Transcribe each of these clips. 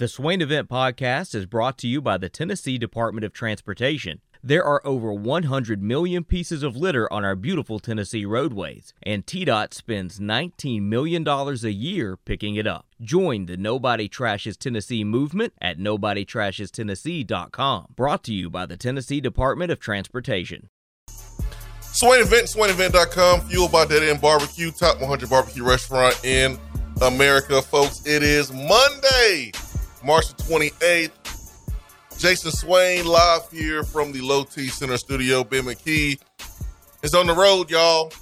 The Swain Event Podcast is brought to you by the Tennessee Department of Transportation. There are over 100 million pieces of litter on our beautiful Tennessee roadways, and TDOT spends $19 million a year picking it up. Join the Nobody Trashes Tennessee movement at NobodyTrashesTennessee.com. Brought to you by the Tennessee Department of Transportation. Swain Event, SwainEvent.com, fueled by Dead End Barbecue, top 100 barbecue restaurant in America. Folks, it is Monday, March the 28th. Jason Swain live here from the Low T Center studio. Ben McKee is on the road, y'all.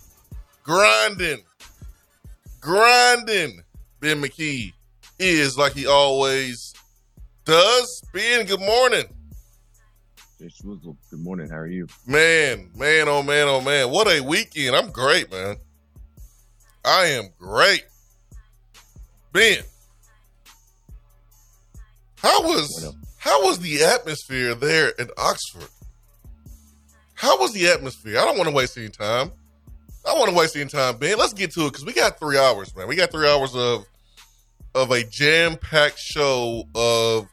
Grinding. Grinding. Ben McKee is like he always does. Ben, good morning. Good morning. How are you? Man, man, oh man, oh man. What a weekend. I'm great, man. I am great. Ben, how was how was the atmosphere there in Oxford? How was the atmosphere? I don't want to waste any time. I don't want to waste any time, Ben. Let's get to it because we got three hours, man. We got three hours of of a jam packed show of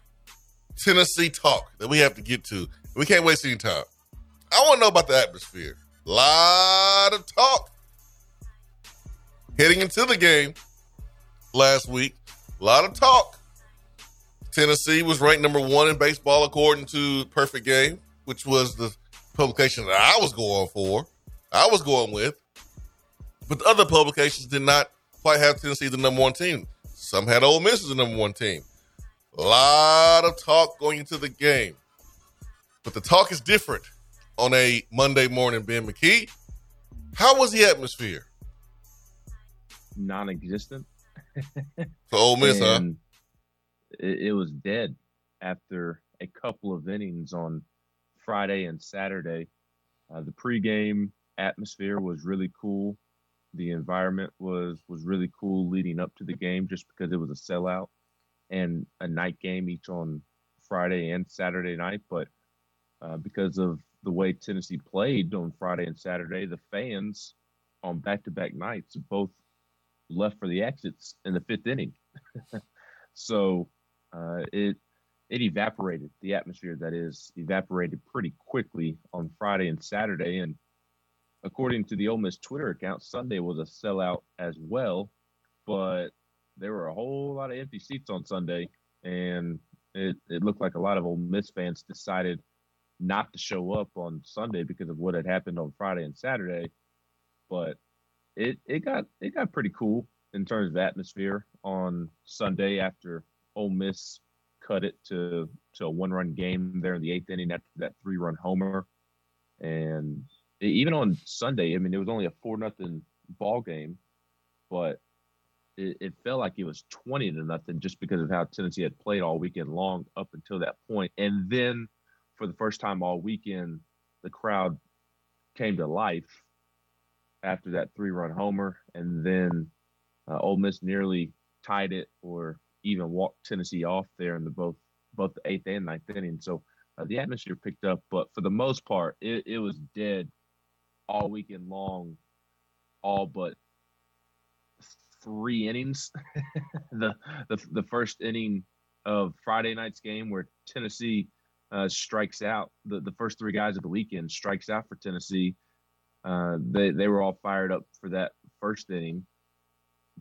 Tennessee talk that we have to get to. We can't waste any time. I want to know about the atmosphere. Lot of talk heading into the game last week. A lot of talk. Tennessee was ranked number one in baseball according to Perfect Game, which was the publication that I was going for. I was going with. But the other publications did not quite have Tennessee the number one team. Some had Ole Miss as the number one team. A lot of talk going into the game. But the talk is different on a Monday morning, Ben McKee. How was the atmosphere? Non existent. For Ole Miss, huh? It, it was dead after a couple of innings on Friday and Saturday. Uh, the pregame atmosphere was really cool. The environment was was really cool leading up to the game, just because it was a sellout and a night game each on Friday and Saturday night. But uh, because of the way Tennessee played on Friday and Saturday, the fans on back to back nights both left for the exits in the fifth inning. so uh, it it evaporated. The atmosphere that is evaporated pretty quickly on Friday and Saturday. And according to the Ole Miss Twitter account, Sunday was a sellout as well. But there were a whole lot of empty seats on Sunday, and it, it looked like a lot of Ole Miss fans decided not to show up on Sunday because of what had happened on Friday and Saturday. But it it got it got pretty cool in terms of atmosphere on Sunday after Ole Miss cut it to to a one run game there in the eighth inning after that three run homer, and even on Sunday, I mean it was only a four nothing ball game, but it, it, felt like it was twenty to nothing just because of how Tennessee had played all weekend long up until that point, and then for the first time all weekend, the crowd came to life after that three run homer, and then uh, Ole Miss nearly tied it or even walked Tennessee off there in the both both the eighth and ninth inning. So uh, the atmosphere picked up, but for the most part, it, it was dead all weekend long, all but three innings. the, the the first inning of Friday night's game where Tennessee uh, strikes out the, the first three guys of the weekend strikes out for Tennessee. Uh, they they were all fired up for that first inning,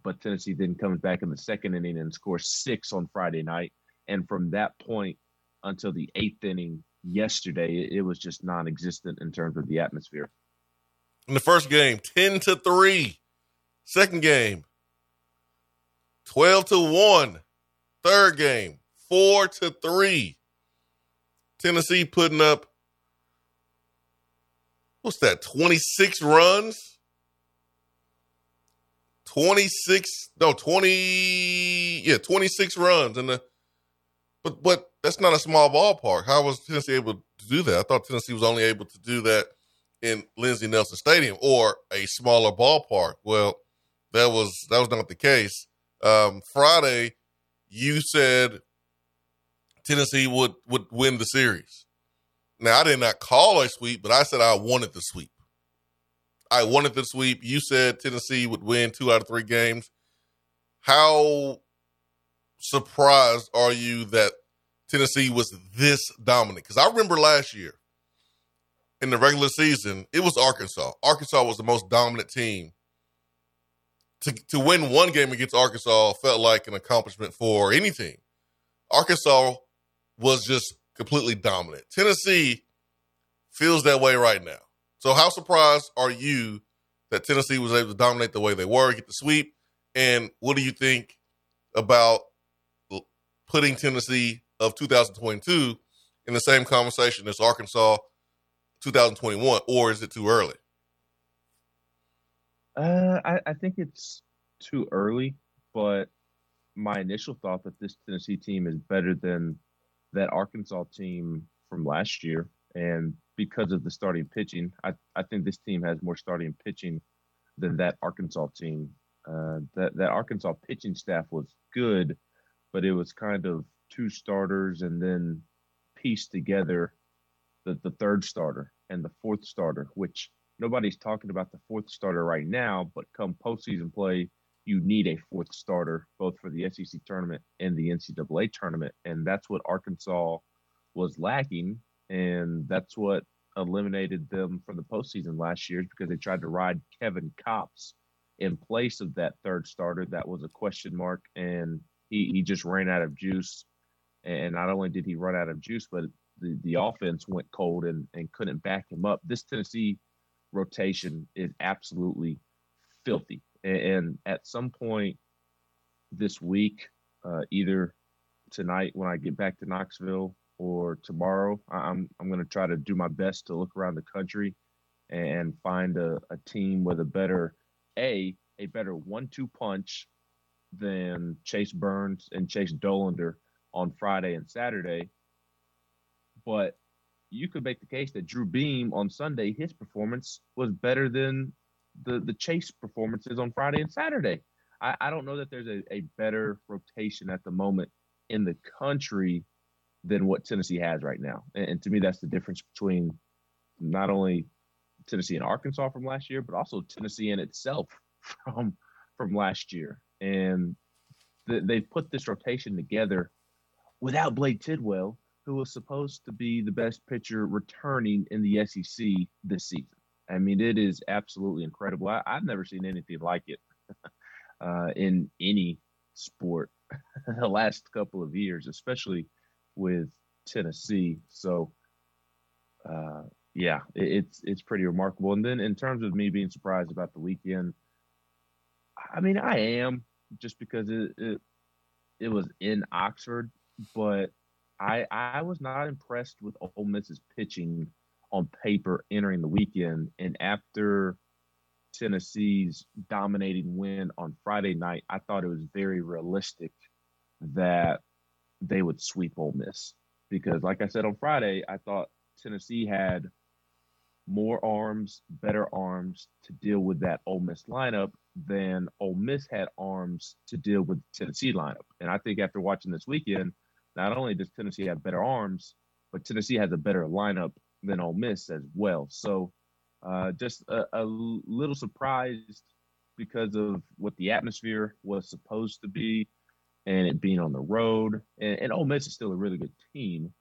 but Tennessee then comes back in the second inning and scores six on Friday night. And from that point until the eighth inning yesterday, it, was just non-existent in terms of the atmosphere. In the first game, ten to three. Second game, twelve to one. Third game, four to three. Tennessee putting up what's that, 26 runs? 26, no, 20, yeah, 26 runs. And the, but, but that's not a small ballpark. How was Tennessee able to do that? I thought Tennessee was only able to do that in Lindsey Nelson Stadium or a smaller ballpark. Well, that was, that was not the case. Um, Friday, you said Tennessee would would win the series. Now I did not call a sweep, but I said I wanted the sweep. I wanted the sweep. You said Tennessee would win two out of three games. How surprised are you that Tennessee was this dominant? Because I remember last year in the regular season, it was Arkansas. Arkansas was the most dominant team. To, to win one game against Arkansas felt like an accomplishment for any team. Arkansas was just completely dominant. Tennessee feels that way right now. So, how surprised are you that Tennessee was able to dominate the way they were, get the sweep? And what do you think about putting Tennessee of 2022 in the same conversation as Arkansas 2021, or is it too early? Uh, I, I think it's too early, but my initial thought that this Tennessee team is better than that Arkansas team from last year, and because of the starting pitching, I, I think this team has more starting pitching than that Arkansas team. Uh, that that Arkansas pitching staff was good, but it was kind of two starters and then pieced together the, the third starter and the fourth starter, which nobody's talking about the fourth starter right now, but come postseason play, you need a fourth starter, both for the SEC tournament and the NCAA tournament. And that's what Arkansas was lacking. And that's what eliminated them from the postseason last year because they tried to ride Kevin Kopps in place of that third starter. That was a question mark. And he, he just ran out of juice. And not only did he run out of juice, but the, the offense went cold and, and couldn't back him up. This Tennessee rotation is absolutely filthy. And, and at some point this week, uh, either tonight when I get back to Knoxville or tomorrow, I'm I'm going to try to do my best to look around the country and find a, a team with a better a a better one-two punch than Chase Burns and Chase Dolander on Friday and Saturday, but you could make the case that Drew Beam on Sunday, his performance was better than the the Chase performances on Friday and Saturday. I, I don't know that there's a, a better rotation at the moment in the country than what Tennessee has right now. And, and to me, that's the difference between not only Tennessee and Arkansas from last year, but also Tennessee in itself from from last year. And th- they've put this rotation together without Blade Tidwell, who was supposed to be the best pitcher returning in the SEC this season. I mean, it is absolutely incredible. I, have never seen anything like it uh, in any sport the last couple of years, especially with Tennessee. So, uh, yeah, it, it's it's pretty remarkable. And then in terms of me being surprised about the weekend, I mean, I am just because it, it, it was in Oxford, but I I was not impressed with Ole Miss's pitching on paper entering the weekend, and after Tennessee's dominating win on Friday night, I thought it was very realistic that they would sweep Ole Miss because, like I said on Friday, I thought Tennessee had more arms, better arms to deal with that Ole Miss lineup than Ole Miss had arms to deal with Tennessee lineup. And I think after watching this weekend, not only does Tennessee have better arms, but Tennessee has a better lineup than Ole Miss as well. So uh, just a, a, little surprised because of what the atmosphere was supposed to be and it being on the road. And, and Ole Miss is still a really good team,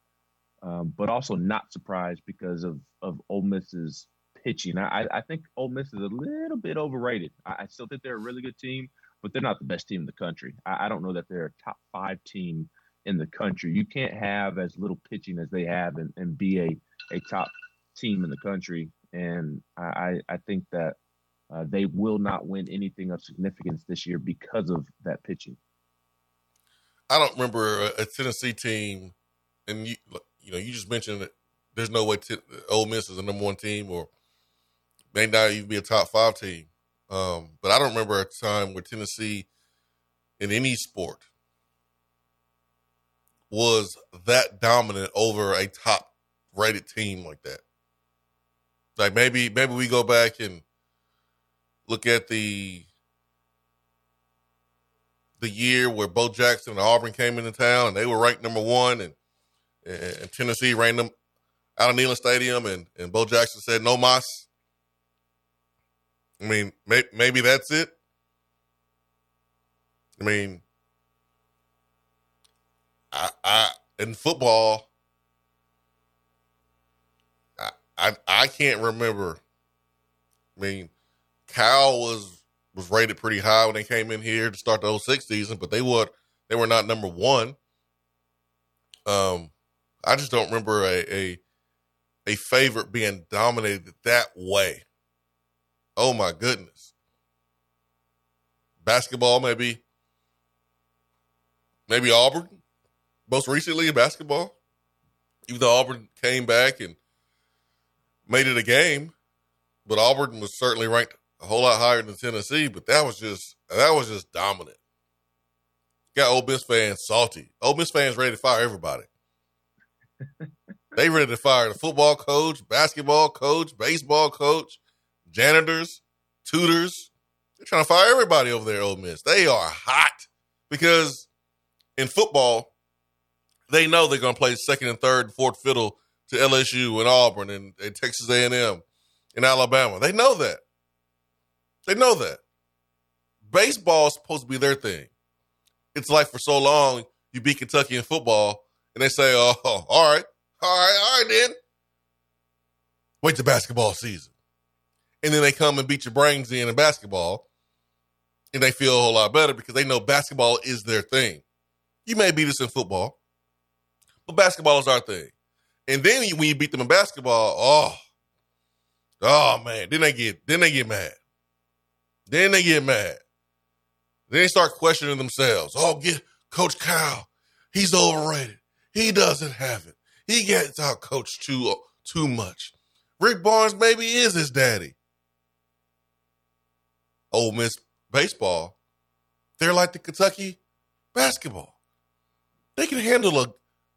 um, but also not surprised because of, of Ole Miss's pitching. I, I think Ole Miss is a little bit overrated. I, I still think they're a really good team, but they're not the best team in the country. I, I don't know that they're a top five team – in the country. You can't have as little pitching as they have and, and be a, a top team in the country. And I, I think that uh, they will not win anything of significance this year because of that pitching. I don't remember a, a Tennessee team, and you you know you just mentioned that there's no way t- Ole Miss is a number one team or may not even be a top five team. Um, but I don't remember a time where Tennessee in any sport was that dominant over a top rated team like that. Like maybe maybe we go back and look at the the year where Bo Jackson and Auburn came into town and they were ranked number one and and Tennessee ran them out of Neyland Stadium and, and Bo Jackson said no mas. I mean, may, maybe that's it. I mean, I, I in football, I, I I can't remember. I mean, Cal was was rated pretty high when they came in here to start the 06 season, but they were they were not number one. Um, I just don't remember a a, a favorite being dominated that way. Oh my goodness. Basketball, maybe, maybe Auburn. Most recently in basketball, even though Auburn came back and made it a game, but Auburn was certainly ranked a whole lot higher than Tennessee. But that was just that was just dominant. Got Ole Miss fans salty. Ole Miss fans ready to fire everybody. they ready to fire the football coach, basketball coach, baseball coach, janitors, tutors. They're trying to fire everybody over there, Ole Miss. They are hot because in football, they know they're going to play second and third and fourth fiddle to LSU and Auburn and, and Texas A&M and Alabama. They know that. They know that. Baseball is supposed to be their thing. It's like for so long you beat Kentucky in football, and they say, "Oh, all right, all right, all right, then." Wait to basketball season, and then they come and beat your brains in in basketball, and they feel a whole lot better because they know basketball is their thing. You may beat us in football, but basketball is our thing. And then when you beat them in basketball, oh, oh man, then they get then they get mad. Then they get mad. Then they start questioning themselves. Oh, get Coach Cal. He's overrated. He doesn't have it. He gets out coached too too much. Rick Barnes maybe is his daddy. Ole Miss baseball, they're like the Kentucky basketball. They can handle a,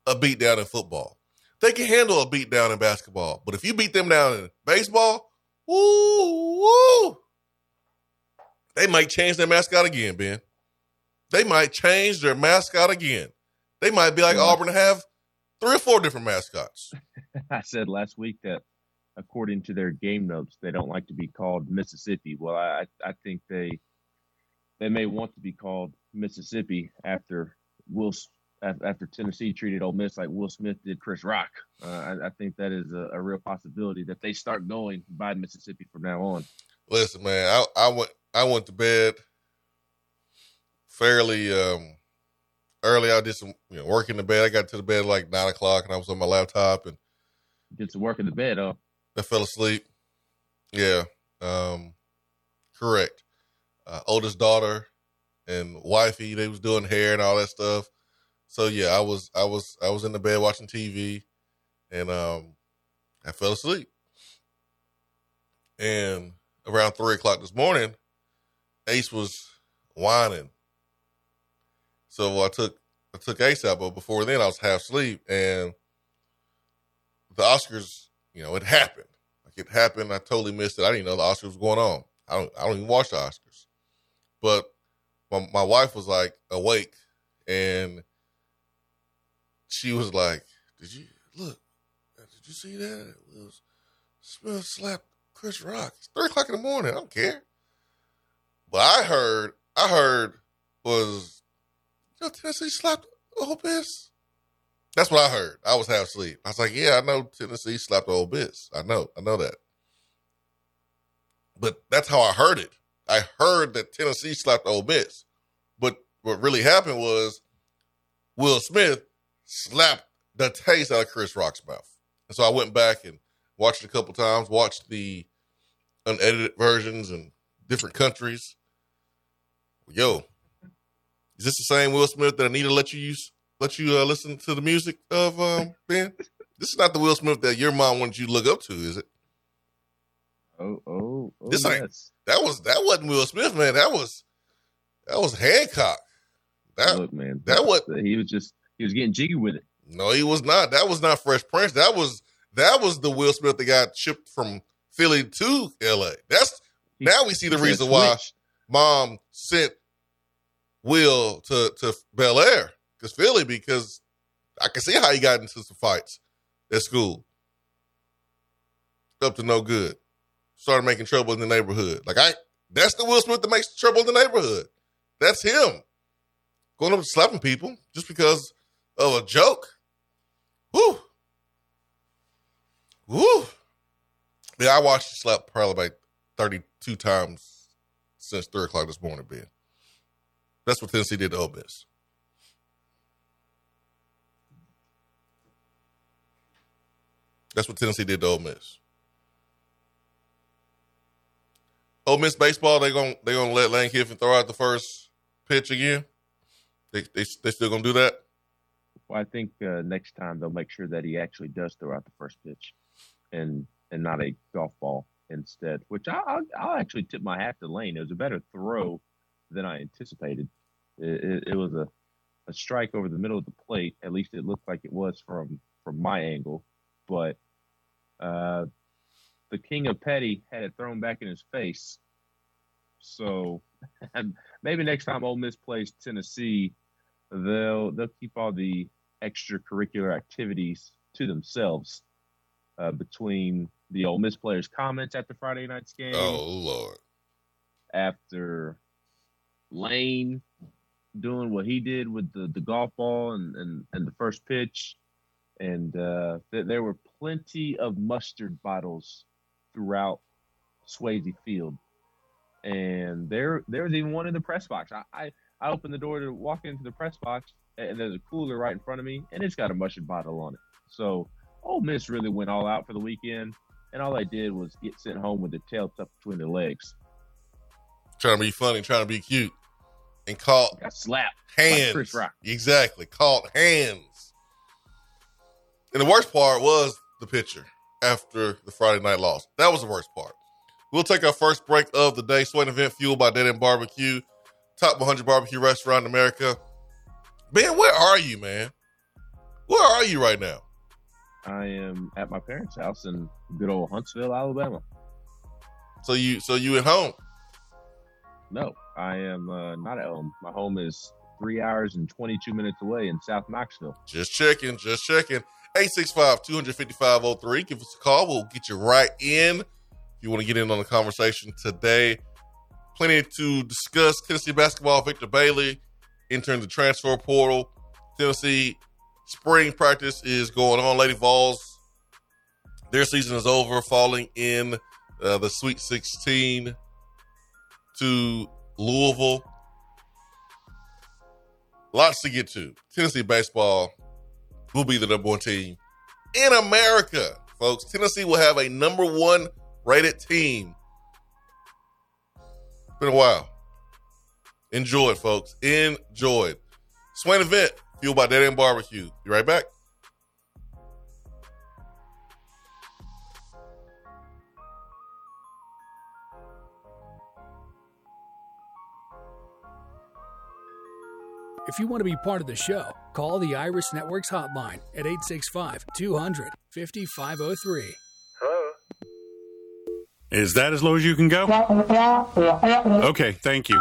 a beat down in football. They can handle a beat down in basketball. But if you beat them down in baseball, woo, woo, they might change their mascot again, Ben. They might change their mascot again. They might be like Auburn and have three or four different mascots. I said last week that according to their game notes, they don't like to be called Mississippi. Well, I I think they they may want to be called Mississippi after Will after Tennessee treated Ole Miss like Will Smith did Chris Rock. Uh, I, I, think that is a, a, real possibility that they start going by Mississippi from now on. Listen, man, I, I went I went to bed fairly um, early. I did some you know, work in the bed. I got to the bed like nine o'clock, and I was on my laptop and did some work in the bed. Huh? I fell asleep. Yeah, um, correct. Uh, oldest daughter and wifey, they was doing hair and all that stuff. So yeah, I was I was I was in the bed watching TV, and um, I fell asleep. And around three o'clock this morning, Ace was whining. So I took I took Ace out, but before then I was half asleep and the Oscars, you know, it happened. Like it happened. I totally missed it. I didn't know the Oscars was going on. I don't I don't even watch the Oscars. But my my wife was like awake and she was like, Did you look? Did you see that? Will Smith slapped Chris Rock. It's three o'clock in the morning. I don't care. But I heard, I heard was, you know, Tennessee slapped Ole Miss. That's what I heard. I was half asleep. I was like, yeah, I know Tennessee slapped Ole Miss. I know, I know that. But that's how I heard it. I heard that Tennessee slapped Ole Miss. But what really happened was Will Smith slapped the taste out of Chris Rock's mouth. And so I went back and watched a couple times, watched the unedited versions and different countries. Yo, is this the same Will Smith that Anita let you use, let you uh, listen to the music of um, Ben? This is not the Will Smith that your mom wanted you to look up to, is it? Oh, oh, oh this yes. ain't that was that wasn't Will Smith, man. That was that was Hancock. That Look, man, that was he was just he was getting jiggy with it. No, he was not. That was not Fresh Prince. That was that was the Will Smith that got shipped from Philly to L.A. That's now we see the reason why mom sent Will to to Bel Air because Philly because I can see how he got into some fights at school. Up to no good. Started making trouble in the neighborhood. Like I that's the Will Smith that makes trouble in the neighborhood. That's him. Going up and slapping people just because of a joke. Woo. Woo. Yeah, I watched the slap probably about 32 times since 3 o'clock this morning, Ben. That's what Tennessee did to Ole Miss. That's what Tennessee did to Ole Miss. Ole Miss baseball, they gonna they gonna let Lane Kiffin throw out the first pitch again. They they they still gonna do that. Well, I think uh, next time they'll make sure that he actually does throw out the first pitch, and and not a golf ball instead. Which I, will I'll actually tip my hat to Lane. It was a better throw than I anticipated. It, it, it was a a strike over the middle of the plate. At least it looked like it was from from my angle, but uh, the king of petty had it thrown back in his face. So maybe next time Ole Miss plays Tennessee, they'll they'll keep all the extracurricular activities to themselves uh, between the Ole Miss players' comments after Friday night's game. Oh Lord! After Lane doing what he did with the, the golf ball and, and, and the first pitch, and uh, th- there were plenty of mustard bottles throughout Swayze Field, and there there was even one in the press box. I, I I opened the door to walk into the press box, and there's a cooler right in front of me, and it's got a mustard bottle on it. So Ole Miss really went all out for the weekend, and all I did was get sent home with the tail tucked between the legs. Trying to be funny, trying to be cute, and caught got slapped hands. Like exactly, caught hands. And the worst part was the pitcher after the Friday night loss. That was the worst part. We'll take our first break of the day. Swain event fueled by Dead End Barbecue, top 100 barbecue restaurant in America. Man, where are you, man? Where are you right now? I am at my parents' house in good old Huntsville, Alabama. So you, so you at home? No, I am uh, not at home. My home is three hours and 22 minutes away in South Knoxville. Just checking, just checking. 865-255-03. Give us a call. We'll get you right in if you want to get in on the conversation today. Plenty to discuss. Tennessee basketball, Victor Bailey entering the transfer portal. Tennessee spring practice is going on. Lady Vols, their season is over, falling in uh, the Sweet 16 to Louisville. Lots to get to. Tennessee baseball will be the number one team in America, folks. Tennessee will have a number one rated team. Been a while. Enjoy it, folks. Enjoy it. Swain event fueled by Dead End Barbecue. Be right back. If you want to be part of the show, call the Iris Networks hotline at 865 200 5503. Hello? Is that as low as you can go? Okay, thank you.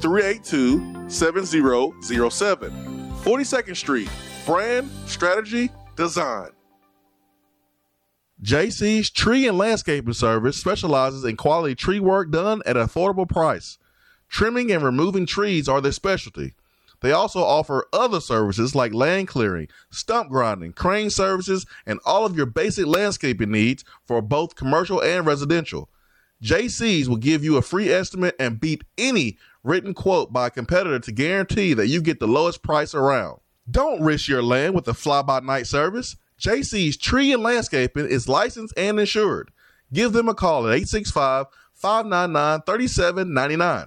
382 7007. 42nd Street, brand, strategy, design. JC's Tree and Landscaping Service specializes in quality tree work done at an affordable price. Trimming and removing trees are their specialty. They also offer other services like land clearing, stump grinding, crane services, and all of your basic landscaping needs for both commercial and residential. JC's will give you a free estimate and beat any written quote by a competitor to guarantee that you get the lowest price around. Don't risk your land with a fly by night service. JC's Tree and Landscaping is licensed and insured. Give them a call at 865 599 3799.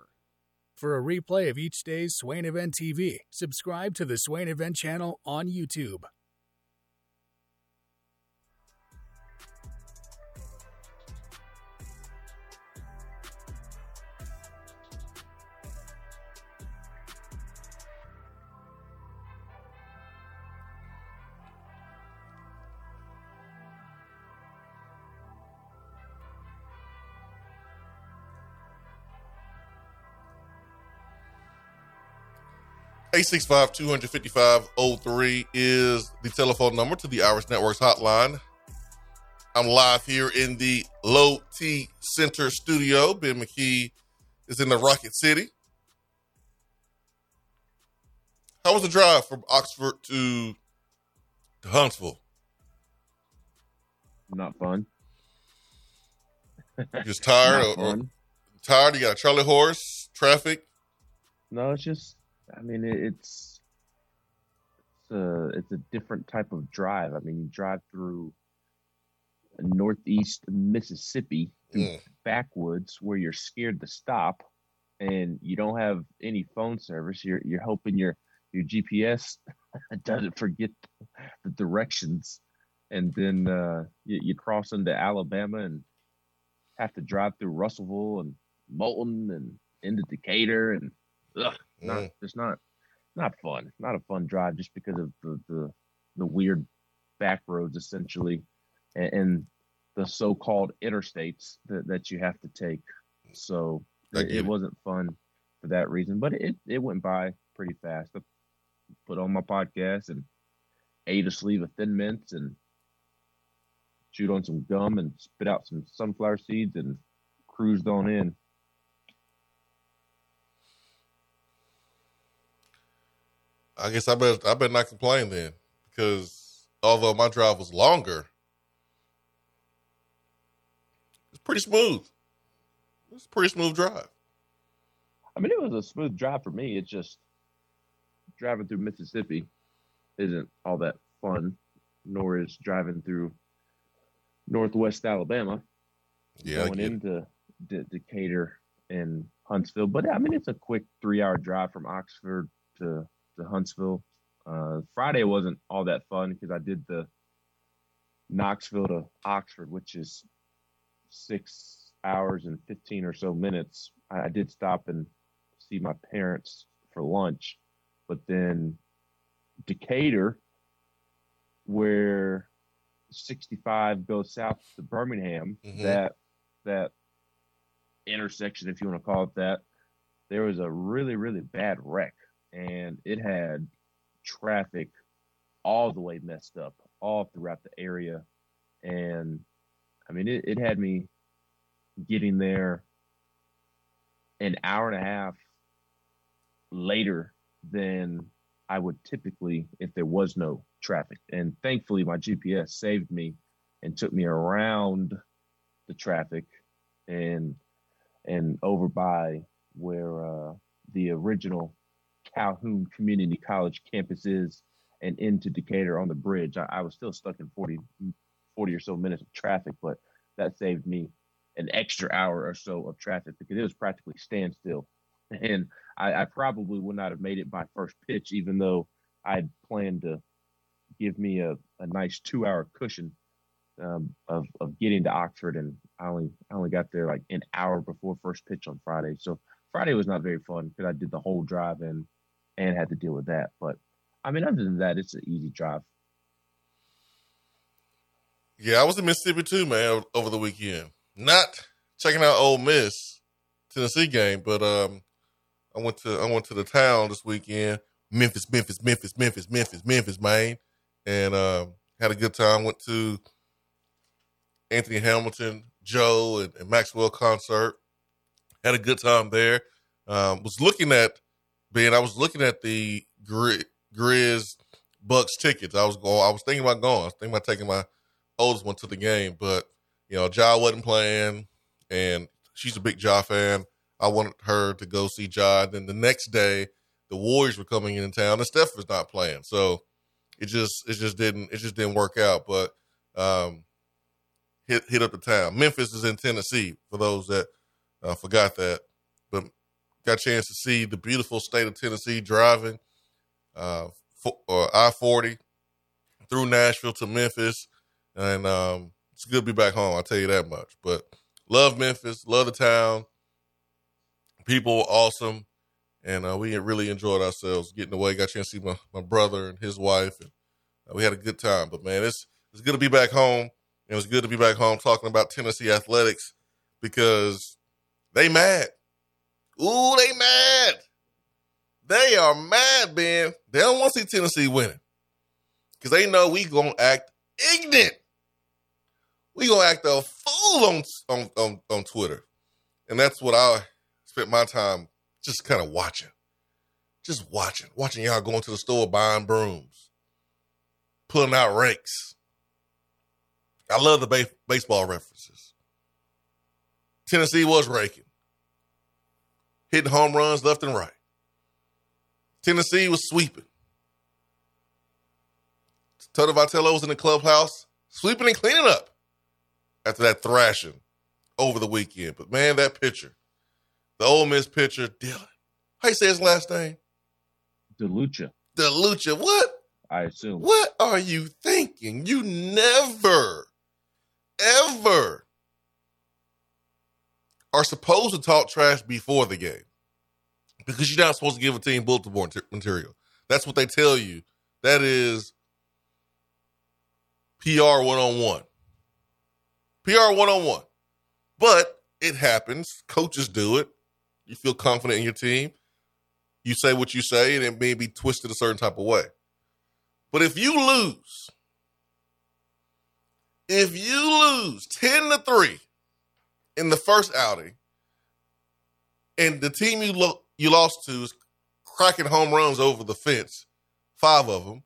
For a replay of each day's Swain Event TV, subscribe to the Swain Event channel on YouTube. Eight six five two hundred fifty five oh three is the telephone number to the Irish Networks hotline. I'm live here in the Low T Center studio. Ben McKee is in the Rocket City. How was the drive from Oxford to, to Huntsville? Not fun. Just tired or, or tired? You got a Charlie horse, traffic. No, it's just. I mean, it's it's a it's a different type of drive. I mean, you drive through northeast Mississippi through Mm. backwoods where you're scared to stop, and you don't have any phone service. You're you're hoping your your GPS doesn't forget the directions, and then uh, you, you cross into Alabama and have to drive through Russellville and Moulton and into Decatur and ugh, not Mm. it's not not fun. Not a fun drive just because of the the, the weird back roads essentially and, and the so-called interstates that, that you have to take. So it, it it. wasn't fun for that reason, but it, it went by pretty fast. I put on my podcast and ate a sleeve of thin mints and chewed on some gum and spit out some sunflower seeds and cruised on in. I guess I better I better not complain then, because although my drive was longer, it's pretty smooth. It's a pretty smooth drive. I mean, it was a smooth drive for me. It's just driving through Mississippi isn't all that fun, nor is driving through Northwest Alabama Yeah, going into De- Decatur and Huntsville. But I mean, it's a quick three-hour drive from Oxford to to Huntsville. Uh, Friday wasn't all that fun because I did the Knoxville to Oxford, which is six hours and 15 or so minutes. I, I did stop and see my parents for lunch, but then Decatur, where 65 goes south to Birmingham, Mhm. that that intersection, if you want to call it that, there was a really, really bad wreck and it had traffic all the way messed up all throughout the area. And I mean, it, it had me getting there an hour and a half later than I would typically if there was no traffic. And thankfully, my GPS saved me and took me around the traffic and and over by where uh, the original Calhoun Community College campus is and into Decatur on the bridge. I, I was still stuck in 40, 40 or so minutes of traffic, but that saved me an extra hour or so of traffic because it was practically standstill. And I, I probably would not have made it by first pitch, even though I planned to give me a, a nice two hour cushion um, of, of getting to Oxford. And I only, I only got there like an hour before first pitch on Friday. So Friday was not very fun because I did the whole drive and and had to deal with that. But I mean, other than that, it's an easy drive. Yeah, I was in Mississippi too, man, over the weekend. Not checking out Ole Miss Tennessee game, but um, I went to I went to the town this weekend. Memphis, Memphis, Memphis, Memphis, Memphis, Memphis, Maine, and um, had a good time. Went to Anthony Hamilton, Joe, and, and Maxwell concert. Had a good time there. Um, was looking at Ben. I was looking at the Grizz, Grizz Bucks tickets. I was going. I was thinking about going. I was thinking about taking my oldest one to the game, but you know, Ja wasn't playing, and she's a big Ja fan. I wanted her to go see Ja. Then the next day, the Warriors were coming in town, and Steph was not playing, so it just it just didn't it just didn't work out. But um, hit hit up the town. Memphis is in Tennessee for those that uh, forgot that, but got a chance to see the beautiful state of Tennessee driving uh, uh I forty through Nashville to Memphis, and um, it's good to be back home. I'll tell you that much. But love Memphis, love the town. People were awesome, and uh, we really enjoyed ourselves getting away. Got a chance to see my, my brother and his wife, and uh, we had a good time. But man, it's it's good to be back home. It was good to be back home talking about Tennessee athletics because they mad. Ooh, they mad. They are mad, Ben. They don't want to see Tennessee winning because they know we gonna act ignorant. We gonna act a fool on on on, on Twitter, and that's what I spent my time just kind of watching, just watching, watching y'all going to the store buying brooms, pulling out rakes. I love the ba- baseball references. Tennessee was raking, hitting home runs left and right. Tennessee was sweeping. Toto Vitello was in the clubhouse, sweeping and cleaning up after that thrashing over the weekend. But man, that pitcher, the Ole Miss pitcher, Dylan. How you say his last name? DeLucia. DeLucia. What? I assume. What are you thinking? You never, ever are supposed to talk trash before the game because you're not supposed to give a team bulletin board material. That's what they tell you. That is PR one on one. PR one on one. But it happens. Coaches do it. You feel confident in your team. You say what you say, and it may be twisted a certain type of way. But if you lose, if you lose 10 to 3 in the first outing, and the team you lo- you lost to is cracking home runs over the fence, five of them,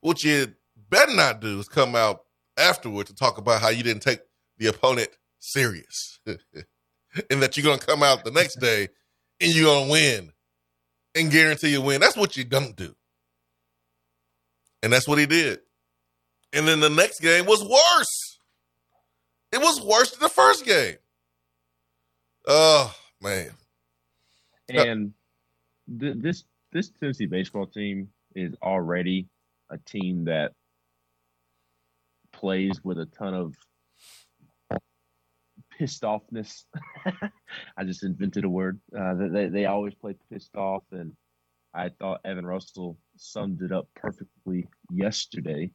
what you better not do is come out afterward to talk about how you didn't take the opponent serious and that you're going to come out the next day and you're going to win and guarantee you win. That's what you don't do. And that's what he did. And then the next game was worse. It was worse than the first game. Oh, man. And th- this this Tennessee baseball team is already a team that plays with a ton of pissed offness. I just invented a word. Uh, they they always play pissed off, and I thought Evan Russell summed it up perfectly yesterday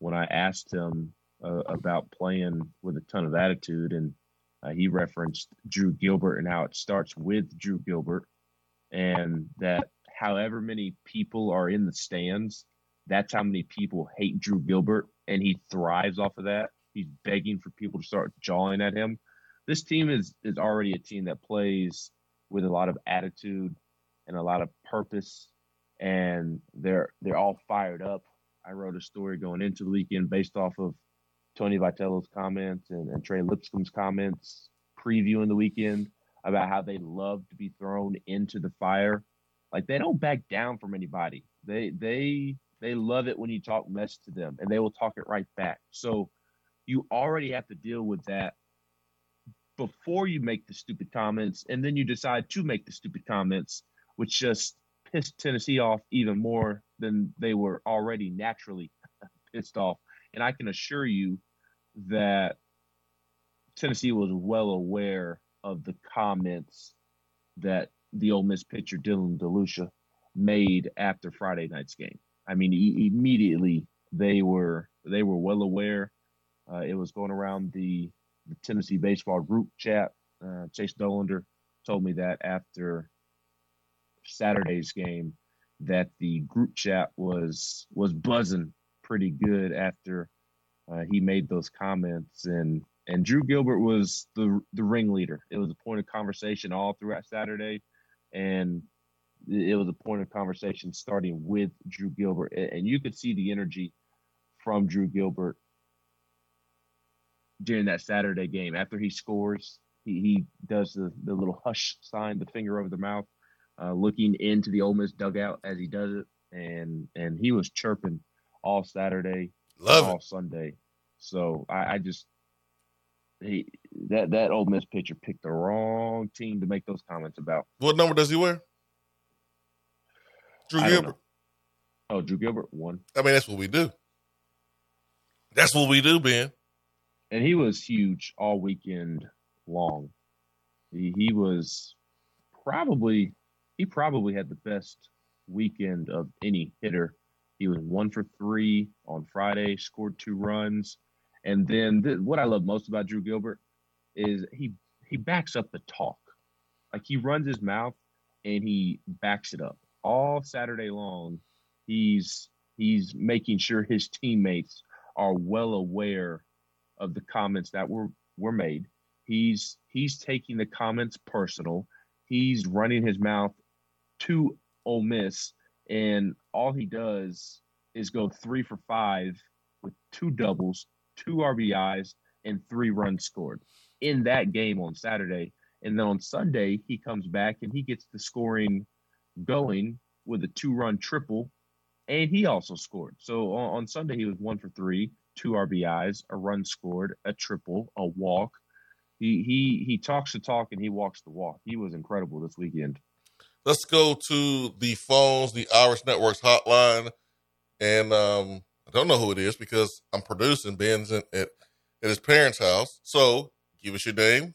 when I asked him uh, about playing with a ton of attitude, and uh, he referenced Drew Gilbert and how it starts with Drew Gilbert, and that however many people are in the stands, that's how many people hate Drew Gilbert, and he thrives off of that. He's begging for people to start jawing at him. This team is is already a team that plays with a lot of attitude and a lot of purpose, and they're they're all fired up. I wrote a story going into the weekend based off of Tony Vitello's comments and, and Trey Lipscomb's comments previewing the weekend about how they love to be thrown into the fire. Like they don't back down from anybody. They they they love it when you talk mess to them and they will talk it right back. So you already have to deal with that before you make the stupid comments and then you decide to make the stupid comments, which just pissed Tennessee off even more than they were already naturally pissed off. And I can assure you that Tennessee was well aware of the comments that the Ole Miss pitcher Dylan DeLucia made after Friday night's game. I mean, e- immediately they were they were well aware. Uh, it was going around the, the Tennessee baseball group chat. Uh, Chase Dolander told me that after Saturday's game, that the group chat was was buzzing pretty good after uh, he made those comments, and and Drew Gilbert was the the ringleader. It was a point of conversation all throughout Saturday, and it was a point of conversation starting with Drew Gilbert, and you could see the energy from Drew Gilbert during that Saturday game. After he scores, he, he does the, the little hush sign, the finger over the mouth, uh, looking into the Ole Miss dugout as he does it, and and he was chirping all Saturday, Love all it. Sunday. So I, I just he that that Ole Miss pitcher picked the wrong team to make those comments about. What number does he wear? Drew I Gilbert. Oh, Drew Gilbert one. I mean, that's what we do. That's what we do, Ben. and he was huge all weekend long. He he was probably he probably had the best weekend of any hitter. He was one for three on Friday, scored two runs, and then th- what I love most about Drew Gilbert is he he backs up the talk. Like he runs his mouth and he backs it up all Saturday long. He's he's making sure his teammates are well aware of the comments that were were made. He's he's taking the comments personal. He's running his mouth to Ole Miss, and all he does is go three for five with two doubles, two RBIs, and three runs scored in that game on Saturday. And then on Sunday, he comes back and he gets the scoring going with a two run triple, and he also scored. So on, Sunday, he was one for three, two RBIs, a run scored, a triple, a walk. He he he talks the talk and he walks the walk. He was incredible this weekend. Let's go to the phones, the Irish Networks hotline. And um, I don't know who it is because I'm producing Ben's in, at, at his parents' house. So give us your name,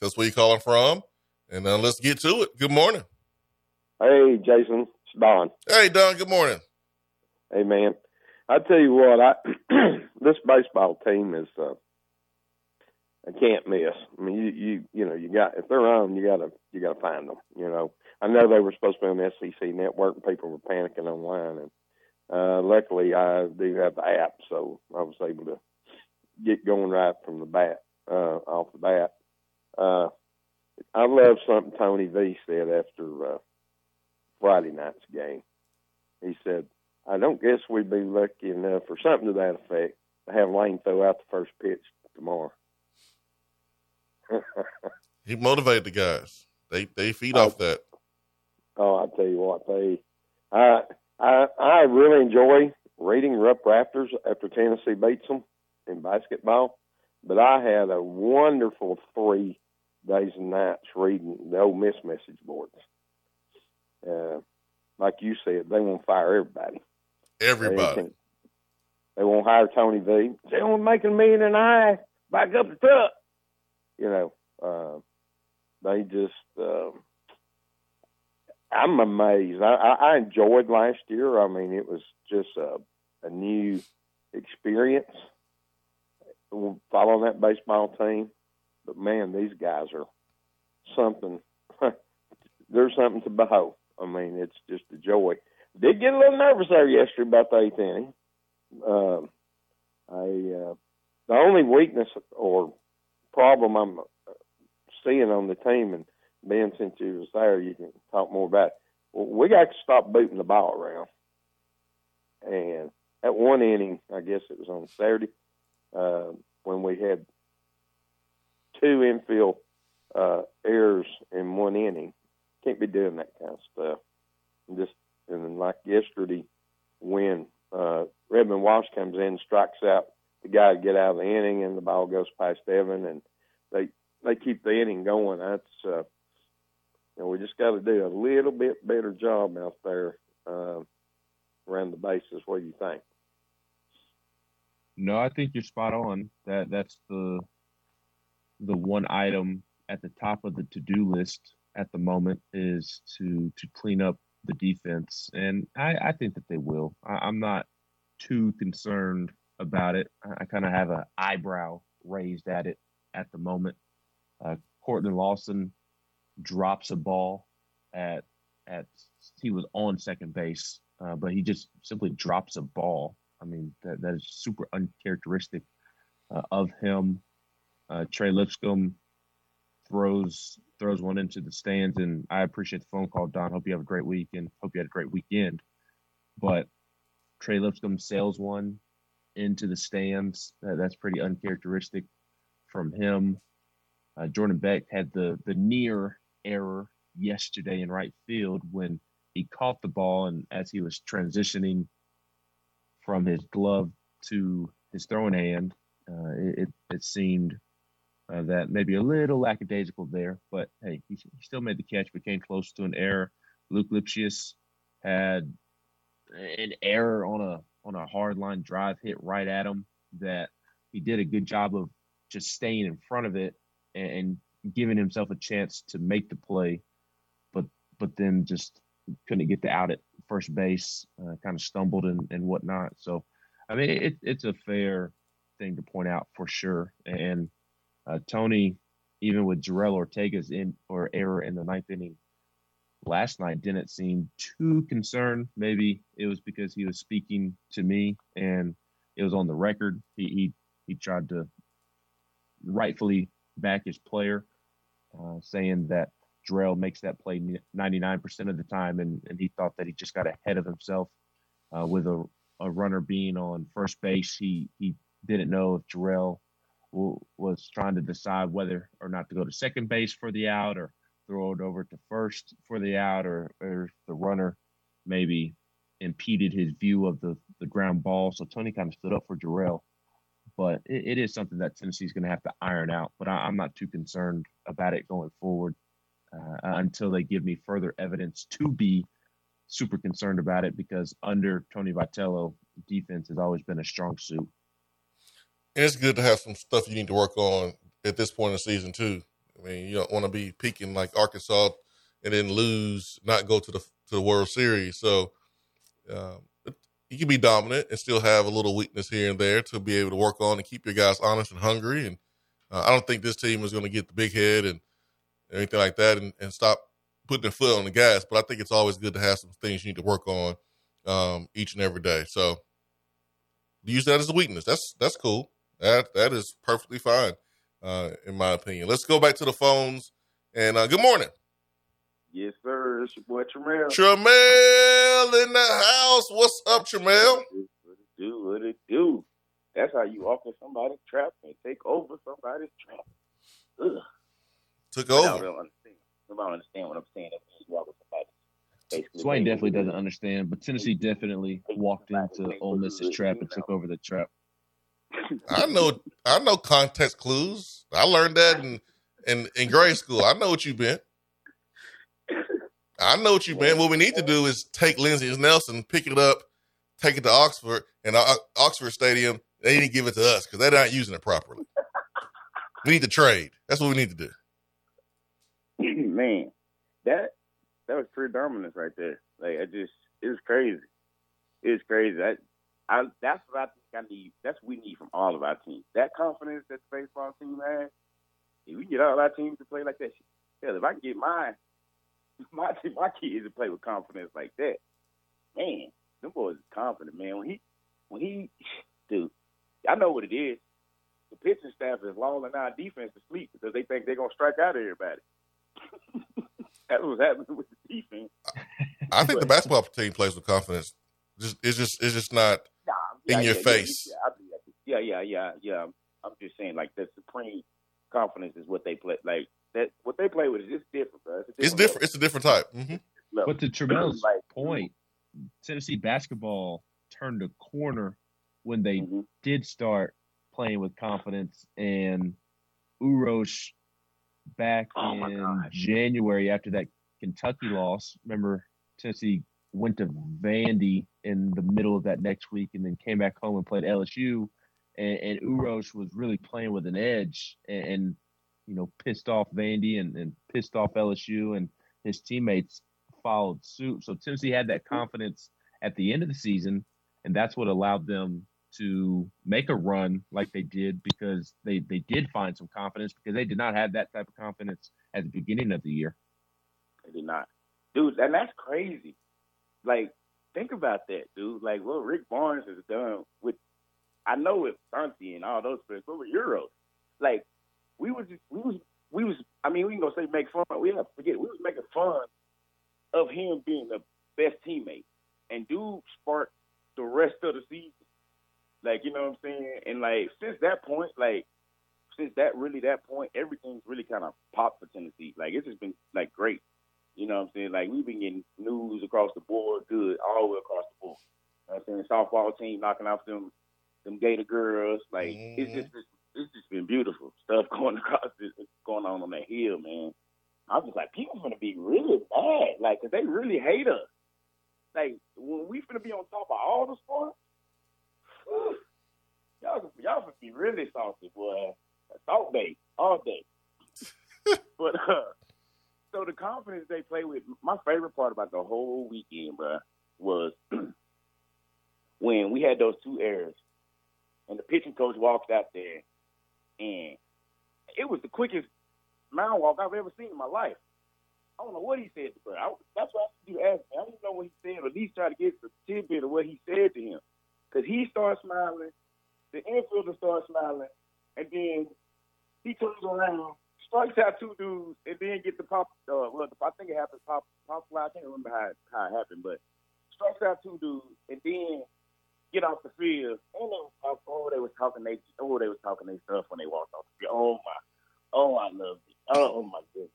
tell us where you're calling from, and uh, let's get to it. Good morning. Hey, Jason, it's Don. Hey, Don, good morning. Hey, man. I tell you what, I this baseball team is uh, I can't miss. I mean, you you you know, you got if they're on, you gotta you gotta find them. You know, I know they were supposed to be on the SEC network, and people were panicking online, and uh, luckily I do have the app, so I was able to get going right from the bat, uh, off the bat. Uh, I love something Tony V said after uh, Friday night's game. He said, I don't guess we'd be lucky enough, or something to that effect, to have Lane throw out the first pitch tomorrow. He motivated the guys. They they feed off that. Oh, I tell you what, they, I, I, I really enjoy reading Rupp Raptors after Tennessee beats them in basketball. But I had a wonderful three days and nights reading the Ole Miss message boards. Uh, like you said, they won't fire everybody. Everybody. They, they won't hire Tony V. They won't make a million and a half. Back up the truck. You know, uh, they just. Um, I'm amazed. I, I, enjoyed last year. I mean, it was just a, a new experience following that baseball team. But man, these guys are something. There's something to behold. I mean, it's just a joy. Did get a little nervous there yesterday about the eighth inning. Um, I uh, the only weakness or problem I'm seeing on the team, and Ben, since you was there, you can talk more about. It. Well, we got to stop booting the ball around. And at one inning, I guess it was on Saturday, uh, when we had two infield uh, errors in one inning. Can't be doing that kind of stuff. And just and then like yesterday, when uh, Redmond Walsh comes in, strikes out the guy to get out of the inning, and the ball goes past Evan, and they they keep the inning going. That's uh, know we just got to do a little bit better job out there uh, around the bases. What do you think? No, I think you're spot on. That that's the the one item at the top of the to-do list at the moment is to to clean up the defense, and I, I think that they will. I, am not too concerned about it. I, I kind of have an eyebrow raised at it at the moment. Uh, Cortland Lawson drops a ball at at he was on second base, uh, but he just simply drops a ball. I mean that that is super uncharacteristic uh, of him. Uh, Trey Lipscomb throws throws one into the stands, and I appreciate the phone call, Don. Hope you have a great week and hope you had a great weekend. But Trey Lipscomb sails one into the stands. that's pretty uncharacteristic from him. Uh, Jordan Beck had the the near error yesterday in right field when he caught the ball and as he was transitioning from his glove to his throwing hand, uh, it, it seemed uh, that maybe a little lackadaisical there, but hey, he, he, still made the catch, but came close to an error. Luc Lipcius had an error on a on a hard line drive hit right at him that he did a good job of just staying in front of it and, and giving himself a chance to make the play, but but then just couldn't get the out at first base, uh, kind of stumbled and, and whatnot. So, I mean, it, it's a fair thing to point out for sure. And uh, Tony, even with Jorel Ortega's in or error in the ninth inning last night, didn't seem too concerned. Maybe it was because he was speaking to me and it was on the record. He he, he tried to rightfully back his player, uh, saying that Jorel makes that play 99% of the time, and, and he thought that he just got ahead of himself uh, with a, a runner being on first base. He he didn't know if Jorel was trying to decide whether or not to go to second base for the out or throw it over to first for the out or, or the runner maybe impeded his view of the, the ground ball. So Tony kind of stood up for Jorel. But it, it is something that Tennessee's going to have to iron out. But I, am not too concerned about it going forward uh, until they give me further evidence to be super concerned about it because under Tony Vitello, defense has always been a strong suit and it's good to have some stuff you need to work on at this point in the season too. I mean, you don't want to be peaking like Arkansas and then lose, not go to the to the World Series. So um, you can be dominant and still have a little weakness here and there to be able to work on and keep your guys honest and hungry. And uh, I don't think this team is going to get the big head and anything like that and, and stop putting their foot on the gas. But I think it's always good to have some things you need to work on um, each and every day. So use that as a weakness. That's that's cool. That that is perfectly fine, uh, in my opinion. Let's go back to the phones. And uh, good morning. Yes, sir. It's your boy Tramel. Tramel in the house. What's up, Tramel? What it do? What it do? That's how you walk in somebody's trap and take over somebody's trap. Ugh. Took over. I don't understand. Nobody don't understand what I'm saying. That you walk in somebody's Swain definitely doesn't understand, but Tennessee definitely walked into Ole Miss's trap and took over the trap. I know I know context clues. I learned that in in, in grade school. I know what you meant. I know what you meant. What we need to do is take Lindsey Nelson, pick it up, take it to Oxford, and uh, Oxford Stadium. They didn't give it to us because they're not using it properly. we need to trade. That's what we need to do. Man, that that was pure dominance right there. Like I just, it was crazy. It was crazy. I, I that's what I think I need. That's what we need from all of our teams. That confidence that the baseball team has. If we get all our teams to play like that, hell, if I can get my my my kids to play with confidence like that, man, them boys is confident, man. When he when he dude, I know what it is. The pitching staff is lulling our defense to sleep because they think they're gonna strike out everybody. That's what's happening with the defense. I think but, the basketball team plays with confidence. Just it's just it's just not nah, yeah, in your yeah, face. Yeah, yeah, yeah, yeah, I'm just saying, like the supreme confidence is what they play. Like that, what they play with is just different, bro. It's different. It's, different. it's a different type. Mm-hmm. But to Tramel's like, point, Tennessee basketball turned a corner when they mm-hmm. did start playing with confidence, and Uros back oh in January after that Kentucky loss. Remember, Tennessee went to Vandy in the middle of that next week, and then came back home and played LSU. And, and Uros was really playing with an edge, and, and you know, pissed off Vandy and, and pissed off LSU, and his teammates followed suit. So Tennessee had that mm-hmm. confidence at the end of the season, and that's what allowed them to make a run like they did because they they did find some confidence because they did not have that type of confidence at the beginning of the year. They did not, dude, and that's crazy. Like, think about that, dude. Like what Rick Barnes has done with, I know with Santi and all those players, but with Uros, like we was we was we was. I mean, we ain't gonna say make fun. We have to forget we was making fun of him being the best teammate, and dude sparked the rest of the season. Like, you know what I'm saying? And like since that point, like since that really that point, everything's really kind of popped for Tennessee. Like it's just been like great. You know what I'm saying? Like we've been getting news across the board, good, all the way across the board. You know what I'm saying? Softball team knocking off them them Gator girls. Like mm-hmm. it's just it's just been beautiful stuff going across this, going on on that hill, man. I was just like, people gonna be really mad, like, cause they really hate us. Like when we finna be on top of all the sports, y'all y'all gonna be really salty, boy. Salt day all day. but uh, so the confidence they play with. My favorite part about the whole weekend, bro, was when we had those two errors, and the pitching coach walked out there, and it was the quickest mound walk I've ever seen in my life. I don't know what he said to Bro. I, that's why you asked me. I don't know what he said, or at least try to get the tidbit of what he said to him. Because he started smiling, the infielder started smiling, and then he turns around, strikes out two dudes, and then get the pop. Uh, well, I think it happened pop pop fly. I can't remember how how it happened, but strikes out two dudes, and then get off the field. And they was talking, oh, they was talking they oh they was talking they stuff when they walked off the field. Oh my, oh I loved it. Oh, oh my goodness.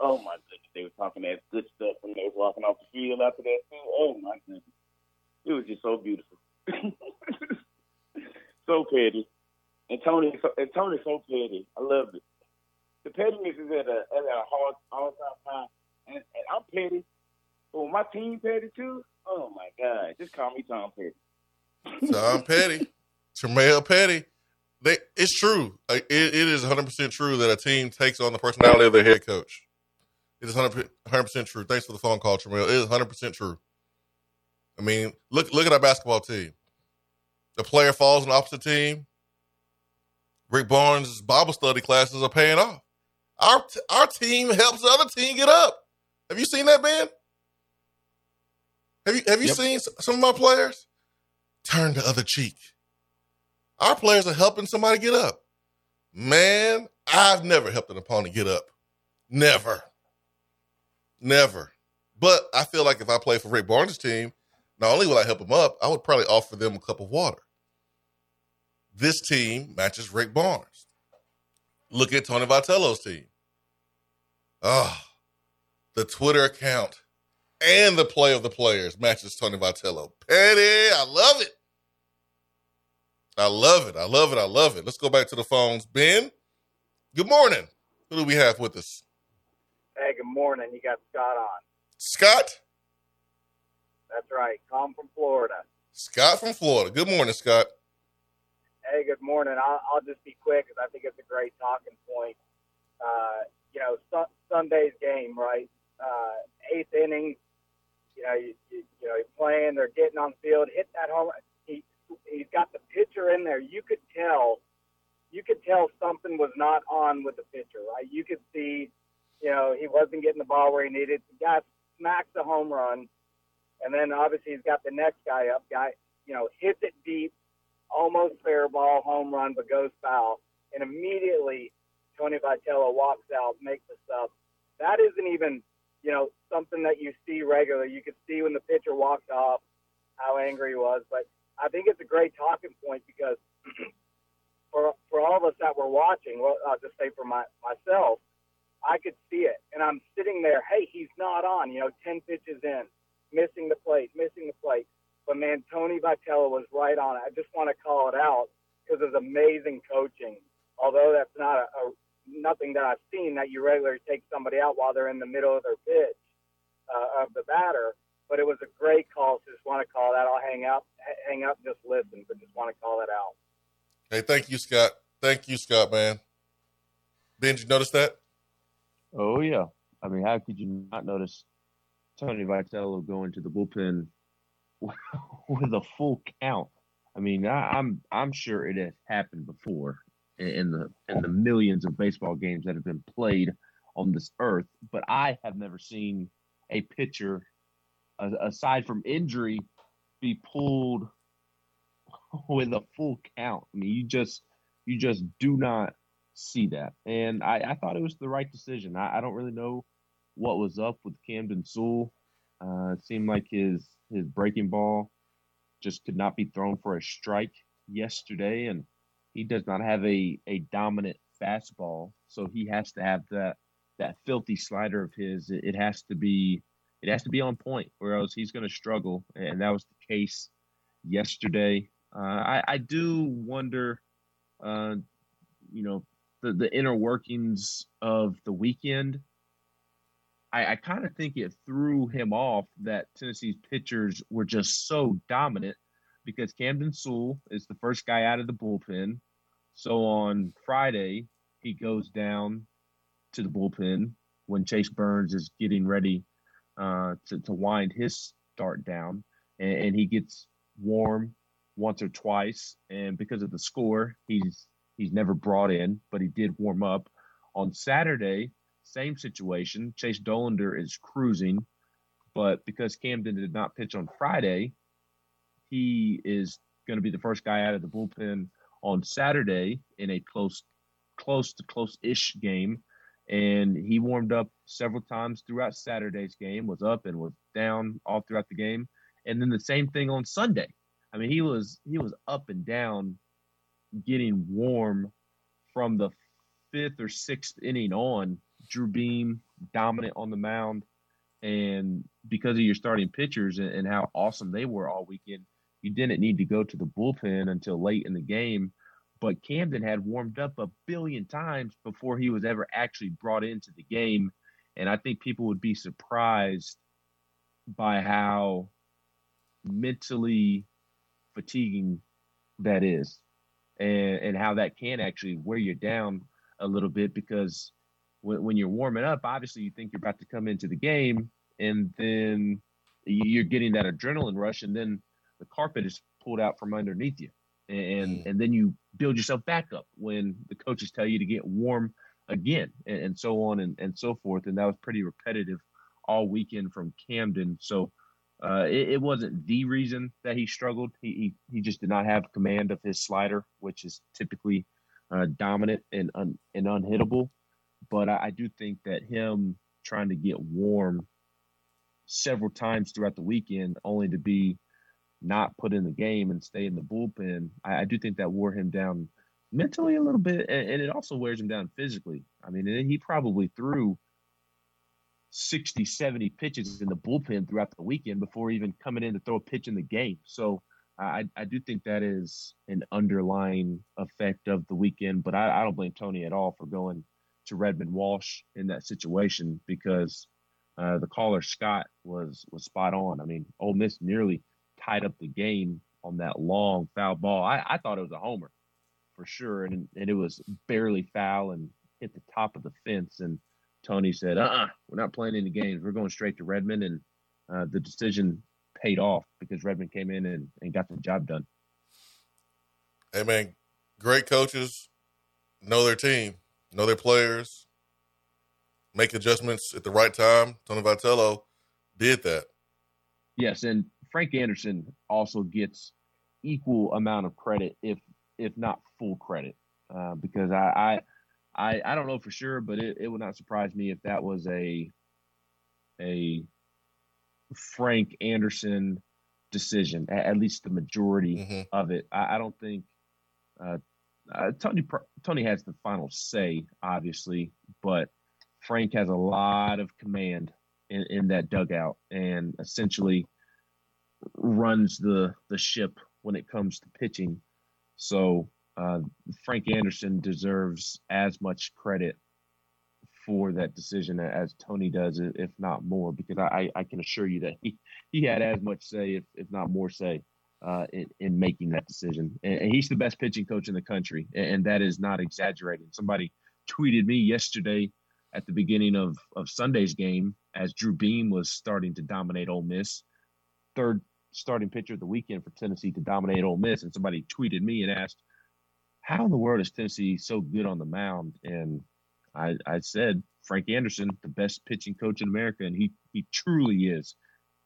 Oh my goodness, they were talking that good stuff when they was walking off the field after that too. Oh my goodness, it was just so beautiful, so petty. And Tony, and Tony's so petty. I loved it. The pettiness is at a at a hard all time high, and, and I'm petty. But when my team petty too, oh my god, just call me Tom Petty. Tom Petty, Tramel Petty they it's true. It, it is 100 percent true that a team takes on the personality of their head coach. It is 100 percent true. Thanks for the phone call, Tramel. It is 100 percent true. I mean, look look at our basketball team. The player falls on the opposite team. Rick Barnes' Bible study classes are paying off. Our our team helps the other team get up. Have you seen that, Ben? Have you have you yep. seen some of my players turn the other cheek? Our players are helping somebody get up. Man, I've never helped an opponent get up. Never. Never. But I feel like if I play for Rick Barnes' team, not only will I help them up, I would probably offer them a cup of water. This team matches Rick Barnes. Look at Tony Vitello's team. Ah, oh, the Twitter account and the play of the players matches Tony Vitello. Petty, I love it. I love it. I love it. I love it. Let's go back to the phones. Ben, good morning. Who do we have with us? Hey, good morning. You got Scott on. Scott? That's right. Come from Florida. Scott from Florida. Good morning, Scott. Hey, good morning. I'll, I'll just be quick because I think it's a great talking point. Uh, you know, su- Sunday's game, right? Uh, eighth inning. You know, you, you, you know, you're playing. They're getting on field, hit that home he's got the pitcher in there. You could tell, you could tell something was not on with the pitcher, right? You could see, you know, he wasn't getting the ball where he needed. The guy smacks a home run, and then obviously he's got the next guy up. Guy, you know, hits it deep, almost fair ball, home run, but goes foul, and immediately Tony Vitello walks out, makes the sub. That isn't even, you know, something that you see regularly. You could see when the pitcher walked off how angry he was, but I think it's a great talking point because for for all of us that were watching, well, I'll just say for my myself, I could see it, and I'm sitting there. Hey, he's not on. You know, ten pitches in, missing the plate, missing the plate. But man, Tony Vitello was right on it. I just want to call it out because it's amazing coaching. Although that's not a, a nothing that I've seen that you regularly take somebody out while they're in the middle of their pitch uh, of the batter but it was a great call. So just want to call that. I'll hang up, hang up, just listen, but just want to call it out. Hey, thank you, Scott. Thank you, Scott, man. Ben, you notice that? Oh yeah. I mean, how could you not notice Tony Vitello going to the bullpen with a full count? I mean, I, I'm, I'm sure it has happened before in the in the millions of baseball games that have been played on this earth, but I have never seen a pitcher, aside from injury, be pulled with a full count. I mean, you just you just do not see that, and I, I thought it was the right decision. I, I don't really know what was up with Camden Sewell. Uh, it seemed like his his breaking ball just could not be thrown for a strike yesterday, and he does not have a a dominant fastball, so he has to have that that filthy slider of his. It, it has to be it has to be on point, or else he's going to struggle, and that was the case yesterday. Uh, I, I do wonder, uh, you know, the the inner workings of the weekend. I, I kind of think it threw him off that Tennessee's pitchers were just so dominant because Camden Sewell is the first guy out of the bullpen. So on Friday, he goes down to the bullpen when Chase Burns is getting ready uh, to, to wind his start down. And, and he gets warm once or twice. And because of the score, he's he's never brought in, but he did warm up. On Saturday, same situation. Chase Dollander is cruising, but because Camden did not pitch on Friday, he is going to be the first guy out of the bullpen on Saturday in a close, close to close-ish game. And he warmed up several times throughout Saturday's game, was up and was down all throughout the game. And then the same thing on Sunday. I mean, he was he was up and down, getting warm from the fifth or sixth inning on. Drew Beam dominant on the mound, and because of your starting pitchers and, and how awesome they were all weekend, you didn't need to go to the bullpen until late in the game. But Camden had warmed up a billion times before he was ever actually brought into the game, and I think people would be surprised by how mentally fatiguing that is and and how that can actually wear you down a little bit because when, when you're warming up obviously you think you're about to come into the game and then you're getting that adrenaline rush and then the carpet is pulled out from underneath you and mm. and then you build yourself back up when the coaches tell you to get warm again and, and so on and, and so forth and that was pretty repetitive all weekend from camden so uh, it, it, wasn't the reason that he struggled. He, he, he just did not have command of his slider, which is typically uh, dominant and un, and unhittable. But I, I, do think that him trying to get warm several times throughout the weekend, only to be not put in the game and stay in the bullpen, I, I do think that wore him down mentally a little bit, and, and, it also wears him down physically. I mean, and he probably threw 60, 70 pitches in the bullpen throughout the weekend before even coming in to throw a pitch in the game. So I, I do think that is an underlying effect of the weekend, but I, I don't blame Tony at all for going to Redmond Walsh in that situation because uh, the caller Scott was was spot on. I mean, Ole Miss nearly tied up the game on that long foul ball. I, I thought it was a homer for sure, and and it was barely foul and hit the top of the fence and – Tony said, "Uh, uh-uh, we're not playing any games. We're going straight to Redmond," and uh, the decision paid off because Redmond came in and, and got the job done. Hey man, great coaches know their team, know their players, make adjustments at the right time. Tony Vitello did that. Yes, and Frank Anderson also gets equal amount of credit, if if not full credit, uh, because I, I I, I don't know for sure, but it, it would not surprise me if that was a a Frank Anderson decision, at least the majority mm-hmm. of it. I, I don't think uh, uh, Tony Tony has the final say, obviously, but Frank has a lot of command in, in that dugout and essentially runs the the ship when it comes to pitching. So uh, Frank Anderson deserves as much credit for that decision as Tony does, if not more, because I, I can assure you that he, he had as much say, if, if not more say, uh, in, in making that decision. And, and, he's the best pitching coach in the country, and, that is not exaggerating. Somebody tweeted me yesterday at the beginning of, of Sunday's game as Drew Beam was starting to dominate Ole Miss. Third starting pitcher of the weekend for Tennessee to dominate Ole Miss. And somebody tweeted me and asked, How in the world is Tennessee so good on the mound? And I, I said, Frank Anderson, the best pitching coach in America. And he, he truly is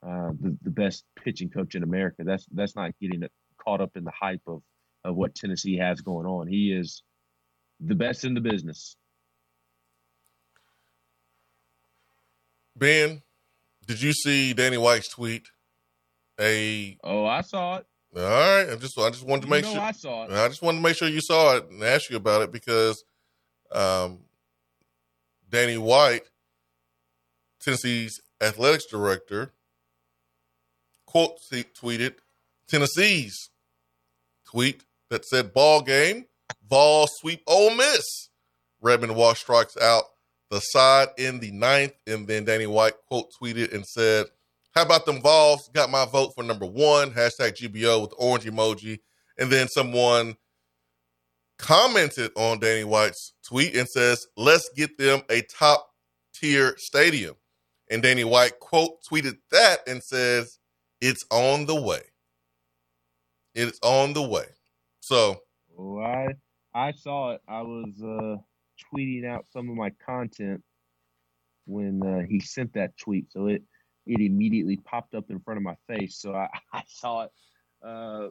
uh, the, the best pitching coach in America. That's that's not getting caught up in the hype of, of what Tennessee has going on. He is the best in the business. Ben, did you see Danny White's tweet? A oh, I saw it. All right, I just I just wanted to make you know sure I saw it. I just wanted to make sure you saw it and ask you about it because um, Danny White, Tennessee's athletics director, quote tweeted Tennessee's tweet that said ball game, Vol sweep Ole Miss. Redmond Walsh strikes out the side in the ninth, and then Danny White quote tweeted and said, "How about them Vols? Got my vote for number one." Hashtag GBO with orange emoji, and then someone commented on Danny White's tweet and says, "Let's get them a top tier stadium." And Danny White quote tweeted that and says, "It's on the way. It's on the way." So, oh, I I saw it. I was uh tweeting out some of my content when uh, he sent that tweet. So it it immediately popped up in front of my face. So I, I saw it uh,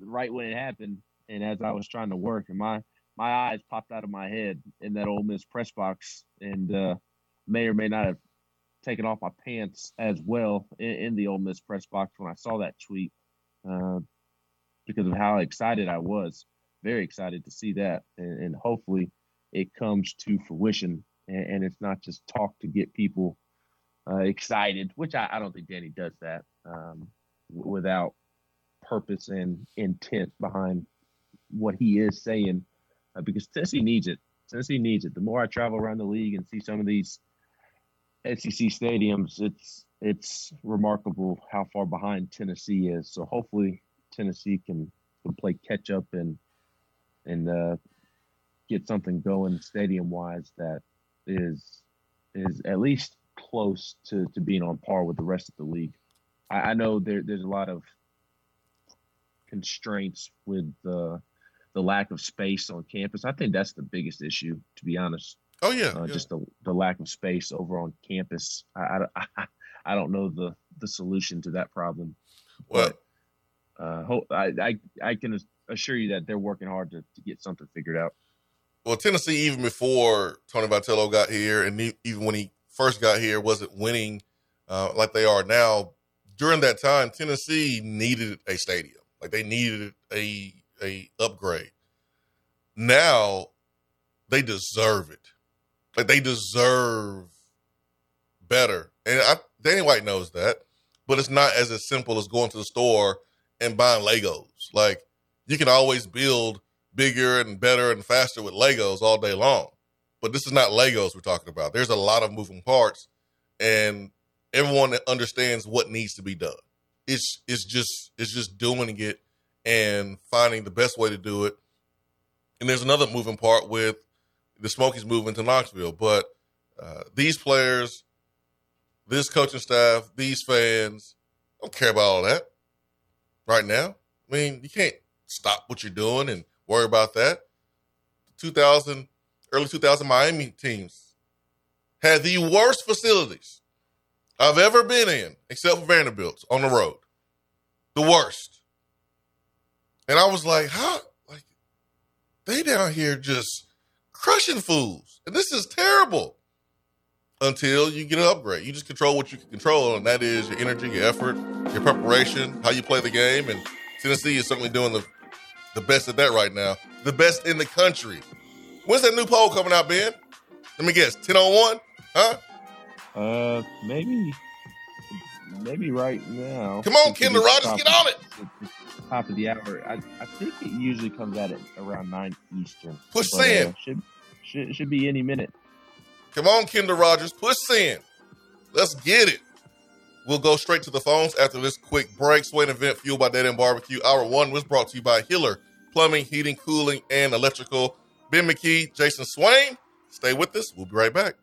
right when it happened, and as I was trying to work, and my my eyes popped out of my head in that Ole Miss press box, and uh, may or may not have taken off my pants as well in, in the Ole Miss press box when I saw that tweet uh, because of how excited I was. Very excited to see that, and, and hopefully it comes to fruition and, and it's not just talk to get people uh, excited, which I, I, don't think Danny does that um, w- without purpose and intent behind what he is saying, uh, because Tennessee needs it. Tennessee needs it. The more I travel around the league and see some of these SEC stadiums, it's it's remarkable how far behind Tennessee is. So hopefully Tennessee can can play catch up and and uh, get something going stadium wise that is is at least close to, to being on par with the rest of the league. I, I know there, there's a lot of constraints with the the lack of space on campus. I think that's the biggest issue, to be honest. Oh yeah, uh, yeah. just the, the lack of space over on campus. I, I, I don't know the the solution to that problem. Well, but, uh, I, I I can assure you that they're working hard to, to get something figured out well, Tennessee, even before Tony Vitello got here, and even when he first got here, wasn't winning uh, like they are now. During that time, Tennessee needed a stadium. Like they needed a a upgrade. Now they deserve it. Like they deserve better. And I, Danny White knows that, but it's not as as simple as going to the store and buying Legos. Like you can always build bigger and better and faster with Legos all day long. But this is not Legos we're talking about. There's a lot of moving parts, and everyone understands what needs to be done. It's it's just it's just doing it and finding the best way to do it. And there's another moving part with the Smokies moving to Knoxville, but uh, these players, this coaching staff, these fans don't care about all that right now. I mean, you can't stop what you're doing and worry about that. 2000, early 2000 Miami teams had the worst facilities I've ever been in, except for Vanderbilt's on the road. The worst. And I was like, how? Like, they down here just crushing fools. And this is terrible until you get an upgrade. You just control what you can control, and that is your energy, your effort, your preparation, how you play the game. And Tennessee is certainly doing the the best at that right now. The best in the country. When's that new poll coming out, Ben? Let me guess. 10 on 1? Huh? Uh, maybe. Maybe right now. Come on, Kendall Rogers, get on it. Top of the hour. I, I think it usually comes out at around 9 Eastern. Push but, send. Uh, should, should, should be any minute. Come on, Kendall Rogers. Push send. Let's get it. We'll go straight to the phones after this quick break. Swain event fueled by Dead End Barbecue. Hour one was brought to you by Hiller Plumbing, Heating, Cooling, and Electrical. Ben McKee, Jason Swain. Stay with us. We'll be right back.